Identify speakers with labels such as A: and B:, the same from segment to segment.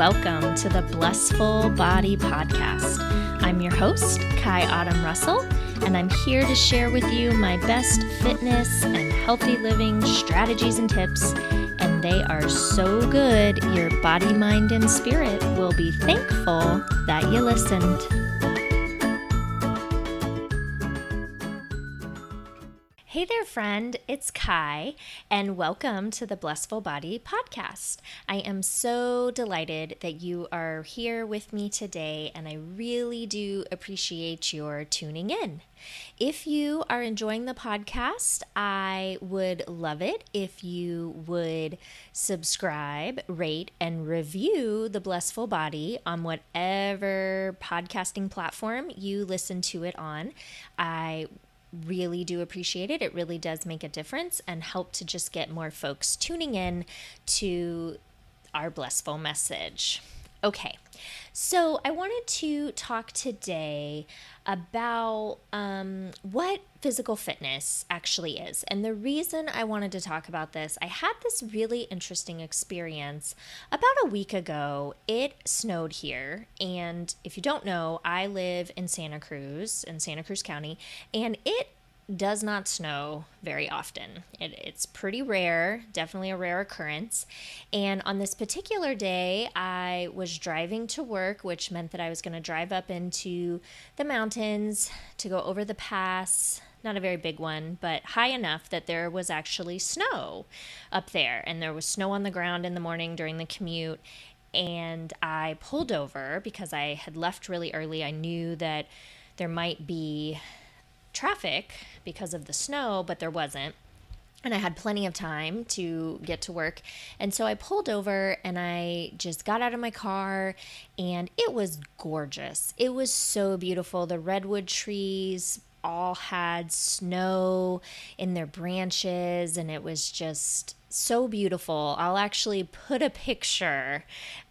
A: welcome to the Blissful Body Podcast. I'm your host, Ky Autumn Russell, and I'm here to share with you my best fitness and healthy living strategies and tips. And they are so good, your body, mind, and spirit will be thankful that you listened. There, friend. It's Ky, and welcome to the Blissful Body Podcast. I am so delighted that you are here with me today, and I really do appreciate your tuning in. If you are enjoying the podcast, I would love it if you would subscribe, rate, and review The Blissful Body on whatever podcasting platform you listen to it on. I really do appreciate it. It really does make a difference and help to just get more folks tuning in to our blissful message. Okay, so I wanted to talk today about um, what physical fitness actually is. And the reason I wanted to talk about this, I had this really interesting experience about a week ago. It snowed here. And if you don't know, I live in Santa Cruz, in Santa Cruz County, and it does not snow very often. It, it's pretty rare, definitely a rare occurrence. And on this particular day, I was driving to work, which meant that I was going to drive up into the mountains to go over the pass. Not a very big one, but high enough that there was actually snow up there. And there was snow on the ground in the morning during the commute. And I pulled over because I had left really early. I knew that there might be traffic because of the snow, but there wasn't. And I had plenty of time to get to work. And so I pulled over and I just got out of my car, and it was gorgeous. It was so beautiful. The redwood trees all had snow in their branches, and it was just so beautiful. I'll actually put a picture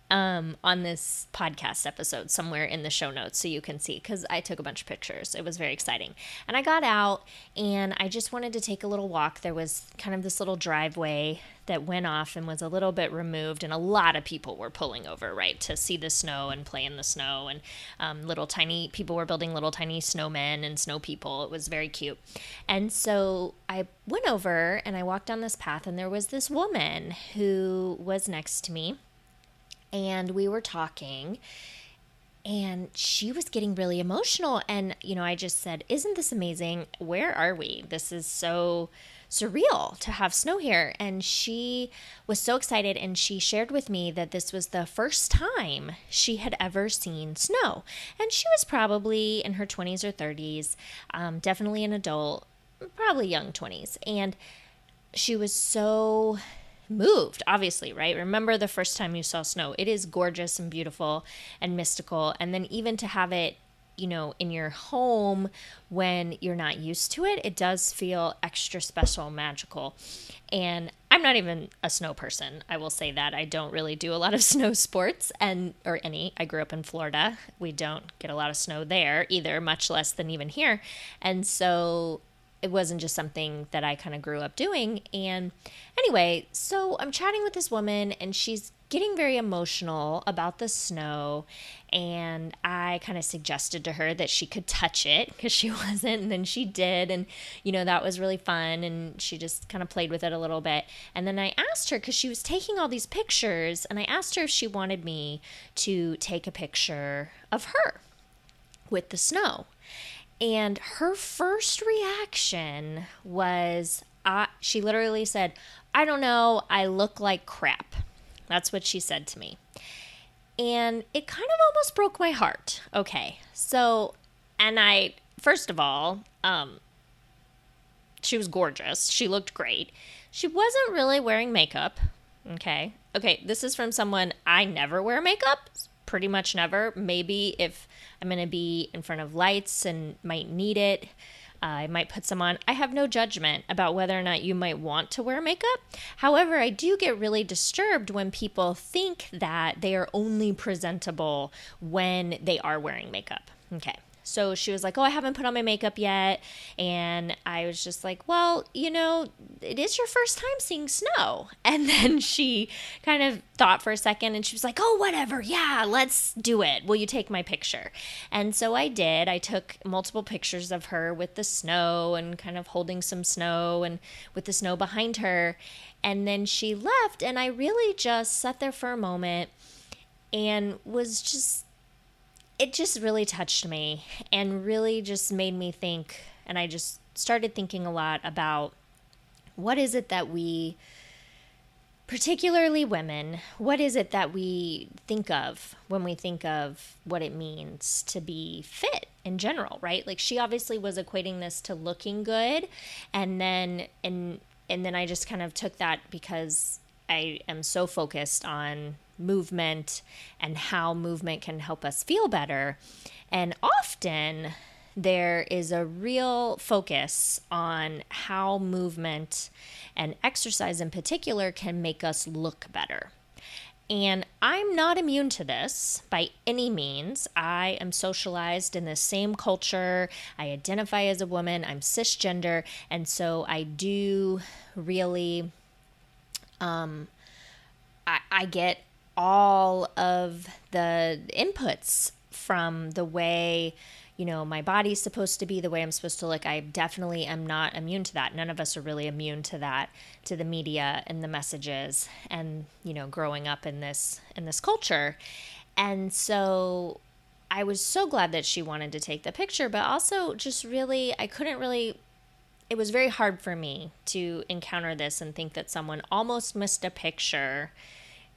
A: um, on this podcast episode somewhere in the show notes so you can see because I took a bunch of pictures. It was very exciting. And I got out and I just wanted to take a little walk. There was kind of this little driveway that went off and was a little bit removed, and a lot of people were pulling over, right, to see the snow and play in the snow. And um, little tiny people were building little tiny snowmen and snow people. It was very cute. And so I went over and I walked down this path, and there was this woman who was next to me and we were talking and she was getting really emotional and you know i just said isn't this amazing? Where are we? This is so surreal to have snow here. And she was so excited and she shared with me that this was the first time she had ever seen snow. And she was probably in her 20s or 30s um, definitely an adult probably young 20s and she was so moved, obviously, right? Remember the first time you saw snow. It is gorgeous and beautiful and mystical. And then even to have it, you know, in your home when you're not used to it, it does feel extra special, magical. And I'm not even a snow person. I will say that. I don't really do a lot of snow sports and or any. I grew up in Florida. We don't get a lot of snow there either, much less than even here. And so it wasn't just something that I kind of grew up doing. And anyway, so I'm chatting with this woman and she's getting very emotional about the snow. And I kind of suggested to her that she could touch it because she wasn't. And then she did. And, you know, that was really fun. And she just kind of played with it a little bit. And then I asked her because she was taking all these pictures. And I asked her if she wanted me to take a picture of her with the snow. And her first reaction was, uh, she literally said, I don't know, I look like crap. That's what she said to me. And it kind of almost broke my heart. Okay. So, and I, first of all, um, she was gorgeous. She looked great. She wasn't really wearing makeup. Okay. Okay. This is from someone I never wear makeup pretty much never. Maybe if I'm going to be in front of lights and might need it, uh, I might put some on. I have no judgment about whether or not you might want to wear makeup. However, I do get really disturbed when people think that they are only presentable when they are wearing makeup. Okay. So she was like, Oh, I haven't put on my makeup yet. And I was just like, Well, you know, it is your first time seeing snow. And then she kind of thought for a second and she was like, Oh, whatever. Yeah, let's do it. Will you take my picture? And so I did. I took multiple pictures of her with the snow and kind of holding some snow and with the snow behind her. And then she left. And I really just sat there for a moment and was just it just really touched me and really just made me think. And I just started thinking a lot about what is it that we, particularly women, what is it that we think of when we think of what it means to be fit in general, right? Like she obviously was equating this to looking good. And then, and, and then I just kind of took that because I am so focused on movement and how movement can help us feel better. And often there is a real focus on how movement and exercise in particular can make us look better. And I'm not immune to this by any means. I am socialized in the same culture. I identify as a woman. I'm cisgender. And so I do really, um, I, I get all of the inputs from the way you know my body's supposed to be the way i'm supposed to look. I definitely am not immune to that. None of us are really immune to that to the media and the messages and you know growing up in this in this culture. And so i was so glad that she wanted to take the picture but also just really i couldn't really it was very hard for me to encounter this and think that someone almost missed a picture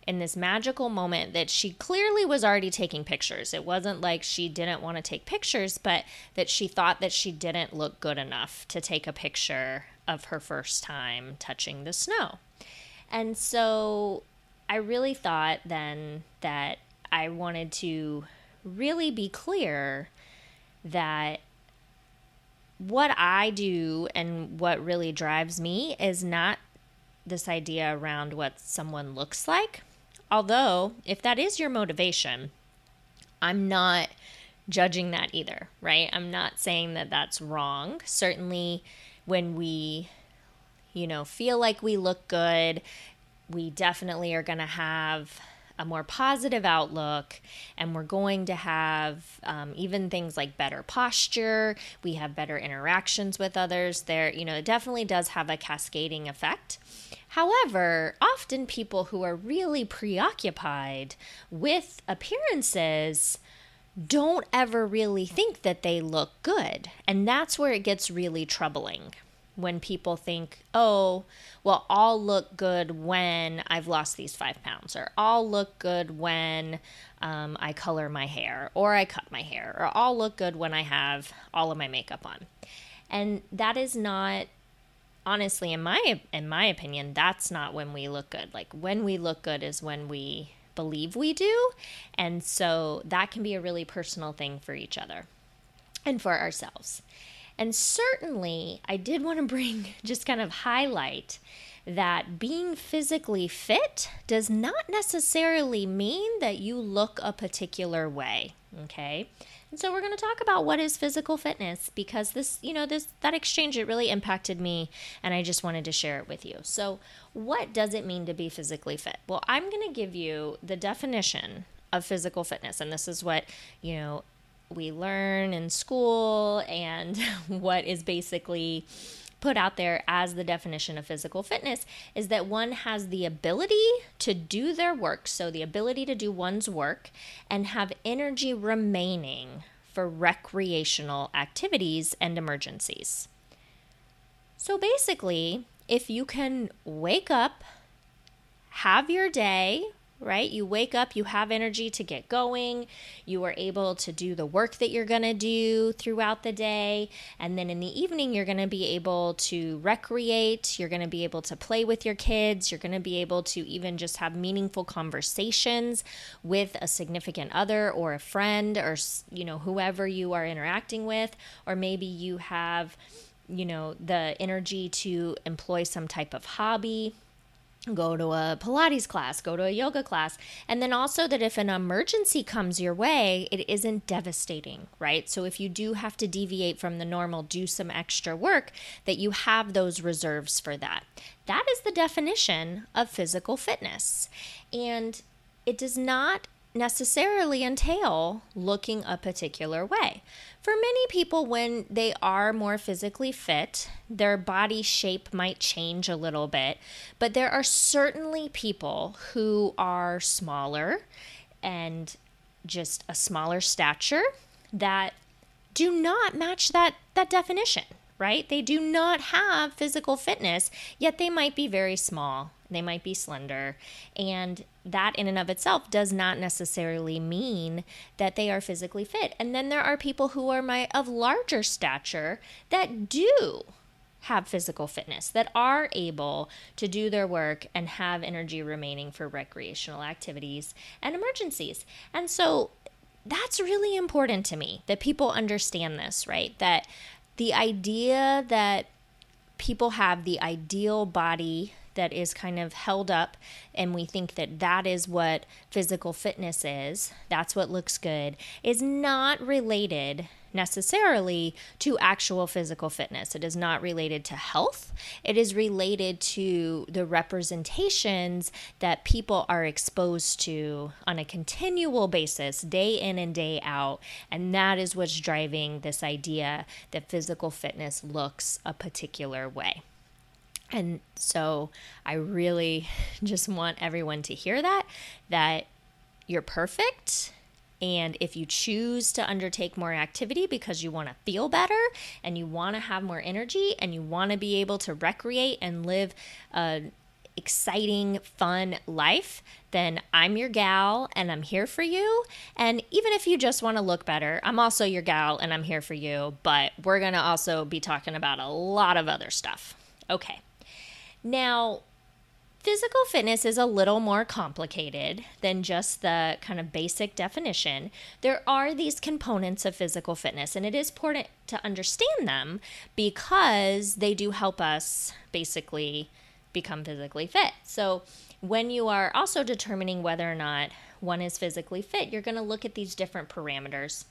A: in this magical moment that she clearly was already taking pictures. It wasn't like she didn't want to take pictures, but that she thought that she didn't look good enough to take a picture of her first time touching the snow. And so I really thought then that I wanted to really be clear that what I do and what really drives me is not this idea around what someone looks like Although, if that is your motivation, I'm not judging that either, right? I'm not saying that that's wrong. Certainly, when we, you know, feel like we look good, we definitely are going to have a more positive outlook and we're going to have um, even things like better posture we have better interactions with others there you know it definitely does have a cascading effect However, often people who are really preoccupied with appearances don't ever really think that they look good. And that's where it gets really troubling when people think, oh, well, I'll look good when I've lost these five pounds, or I'll look good when um, I color my hair, or I cut my hair, or I'll look good when I have all of my makeup on. And that is not honestly in my in my opinion that's not when we look good. Like when we look good is when we believe we do. And so that can be a really personal thing for each other and for ourselves and certainly i did want to bring just kind of highlight that being physically fit does not necessarily mean that you look a particular way okay and so we're going to talk about what is physical fitness because this, you know, this that exchange it really impacted me and I just wanted to share it with you. So, what does it mean to be physically fit? Well, I'm going to give you the definition of physical fitness and this is what, you know, we learn in school and what is basically put out there as the definition of physical fitness is that one has the ability to do their work, so the ability to do one's work, and have energy remaining for recreational activities and emergencies. So basically, if you can wake up, have your day, right? You wake up, you have energy to get going, you are able to do the work that you're going to do throughout the day, and then in the evening, you're going to be able to recreate, you're going to be able to play with your kids, you're going to be able to even just have meaningful conversations with a significant other or a friend or, you know, whoever you are interacting with, or maybe you have you know the energy to employ some type of hobby go to a Pilates class, go to a yoga class. And then also that if an emergency comes your way, it isn't devastating, right? So if you do have to deviate from the normal, do some extra work, that you have those reserves for that. That is the definition of physical fitness. And it does not necessarily entail looking a particular way. For many people, when they are more physically fit, their body shape might change a little bit, but there are certainly people who are smaller and just a smaller stature that do not match that, that definition, right? They do not have physical fitness, yet they might be very small they might be slender. And that, in and of itself, does not necessarily mean that they are physically fit. And then there are people who are my, of larger stature that do have physical fitness, that are able to do their work and have energy remaining for recreational activities and emergencies. And so that's really important to me that people understand this, right? That the idea that people have the ideal body that is kind of held up and we think that that is what physical fitness is, that's what looks good, is not related necessarily to actual physical fitness. It is not related to health. It is related to the representations that people are exposed to on a continual basis, day in and day out. And that is what's driving this idea that physical fitness looks a particular way. And so I really just want everyone to hear that that you're perfect and if you choose to undertake more activity because you want to feel better and you want to have more energy and you want to be able to recreate and live a exciting, fun life, then I'm your gal and I'm here for you. And even if you just want to look better, I'm also your gal and I'm here for you. But we're going to also be talking about a lot of other stuff. Okay. Now, physical fitness is a little more complicated than just the kind of basic definition. There are these components of physical fitness, and it is important to understand them because they do help us basically become physically fit. So, when you are also determining whether or not one is physically fit, you're going to look at these different parameters.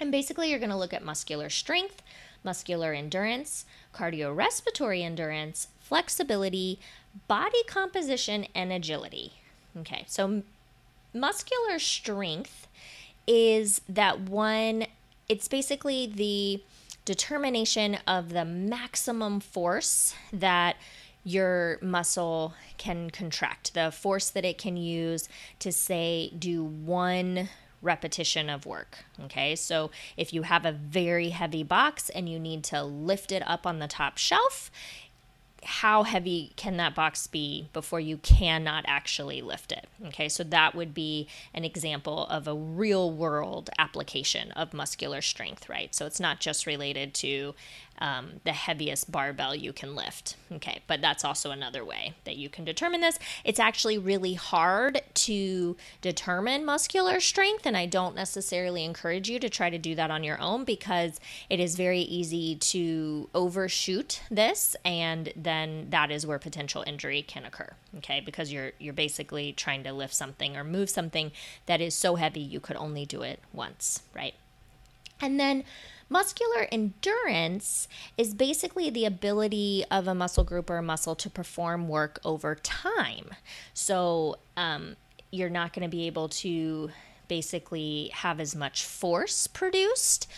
A: And basically, you're going to look at muscular strength, muscular endurance, cardiorespiratory endurance, flexibility, body composition, and agility. Okay, so muscular strength is that one, it's basically the determination of the maximum force that your muscle can contract, the force that it can use to, say, do one repetition of work. Okay, so if you have a very heavy box and you need to lift it up on the top shelf, how heavy can that box be before you cannot actually lift it? Okay, so that would be an example of a real world application of muscular strength, right? So it's not just related to um, the heaviest barbell you can lift. Okay, but that's also another way that you can determine this. It's actually really hard to determine muscular strength, and I don't necessarily encourage you to try to do that on your own because it is very easy to overshoot this, and then that is where potential injury can occur. Okay, because you're you're basically trying to lift something or move something that is so heavy you could only do it once, right? And then Muscular endurance is basically the ability of a muscle group or a muscle to perform work over time. So um, you're not going to be able to basically have as much force produced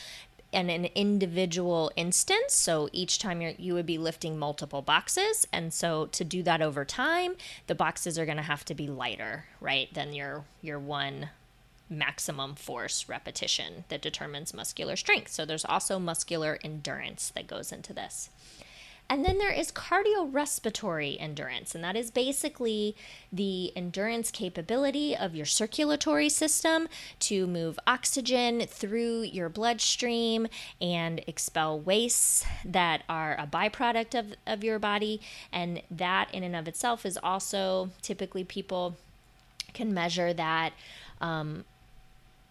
A: in an individual instance. So each time you you would be lifting multiple boxes. And so to do that over time, the boxes are going to have to be lighter, right, than your, your one maximum force repetition that determines muscular strength. So there's also muscular endurance that goes into this. And then there is cardiorespiratory endurance, and that is basically the endurance capability of your circulatory system to move oxygen through your bloodstream and expel wastes that are a byproduct of, of your body. And that, in and of itself, is also typically people can measure that um,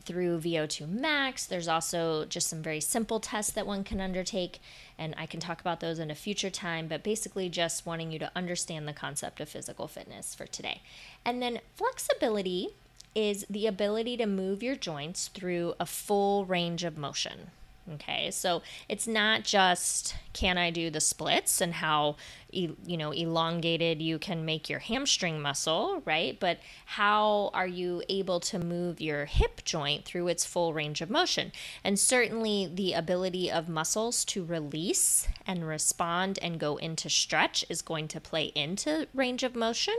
A: through VO2 max. There's also just some very simple tests that one can undertake, and I can talk about those in a future time, but basically just wanting you to understand the concept of physical fitness for today. And then flexibility is the ability to move your joints through a full range of motion. Okay, so it's not just can I do the splits and how you know elongated you can make your hamstring muscle, right? But how are you able to move your hip joint through its full range of motion? And certainly the ability of muscles to release and respond and go into stretch is going to play into range of motion.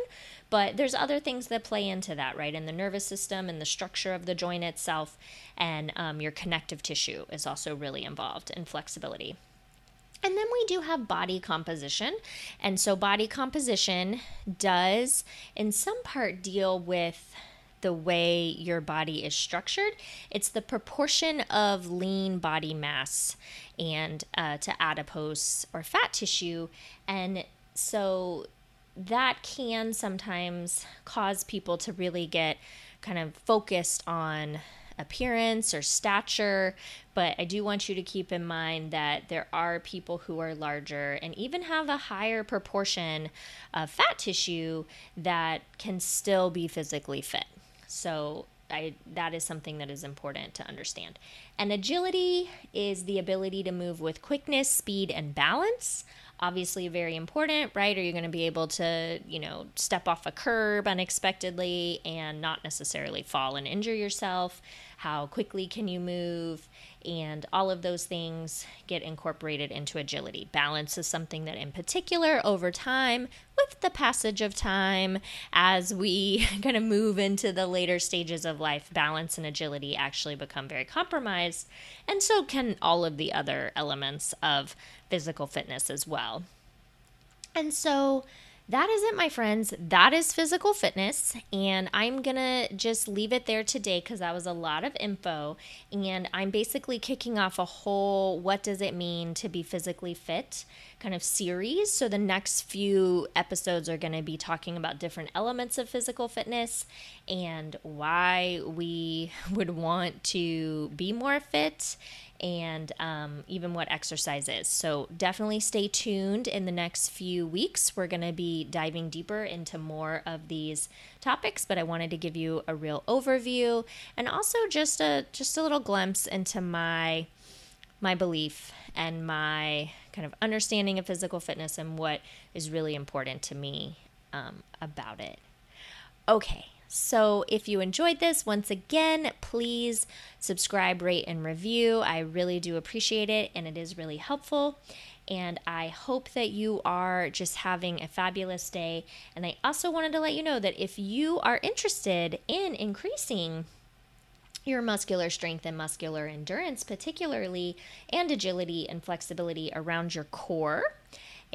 A: But there's other things that play into that, right? In the nervous system and the structure of the joint itself, and um, your connective tissue is also really involved in flexibility. And then we do have body composition. And so, body composition does, in some part, deal with the way your body is structured. It's the proportion of lean body mass and uh, to adipose or fat tissue. And so, that can sometimes cause people to really get kind of focused on appearance or stature, but I do want you to keep in mind that there are people who are larger and even have a higher proportion of fat tissue that can still be physically fit. So I, that is something that is important to understand. And agility is the ability to move with quickness, speed, and balance obviously very important, right? Are you going to be able to, you know, step off a curb unexpectedly and not necessarily fall and injure yourself? How quickly can you move? And all of those things get incorporated into agility. Balance is something that, in particular, over time, with the passage of time, as we kind of move into the later stages of life, balance and agility actually become very compromised. And so can all of the other elements of physical fitness as well. And so that is it, my friends. That is physical fitness. And I'm going to just leave it there today because that was a lot of info. And I'm basically kicking off a whole what does it mean to be physically fit kind of series. So the next few episodes are going to be talking about different elements of physical fitness and why we would want to be more fit and um, even what exercise is. So definitely stay tuned in the next few weeks. We're going to be diving deeper into more of these topics, but I wanted to give you a real overview and also just a just a little glimpse into my my belief and my kind of understanding of physical fitness and what is really important to me um, about it. Okay, so, if you enjoyed this, once again, please subscribe, rate, and review. I really do appreciate it, and it is really helpful. And I hope that you are just having a fabulous day. And I also wanted to let you know that if you are interested in increasing your muscular strength and muscular endurance, particularly, and agility and flexibility around your core,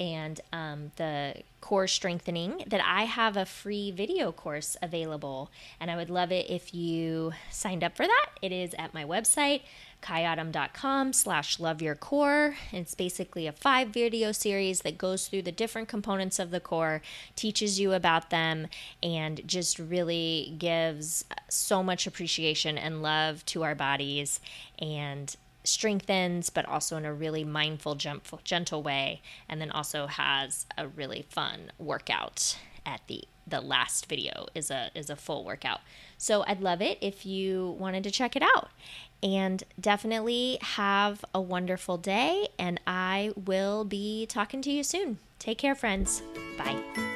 A: and um, the core strengthening that I have a free video course available. And I would love it if you signed up for that. It is at my website, kyautumn.com slash love your core. It's basically a five video series that goes through the different components of the core, teaches you about them, and just really gives so much appreciation and love to our bodies and strengthens, but also in a really mindful, gentle way, and then also has a really fun workout at the the last video is a is a full workout. So I'd love it if you wanted to check it out. And definitely have a wonderful day and I will be talking to you soon. Take care friends. Bye.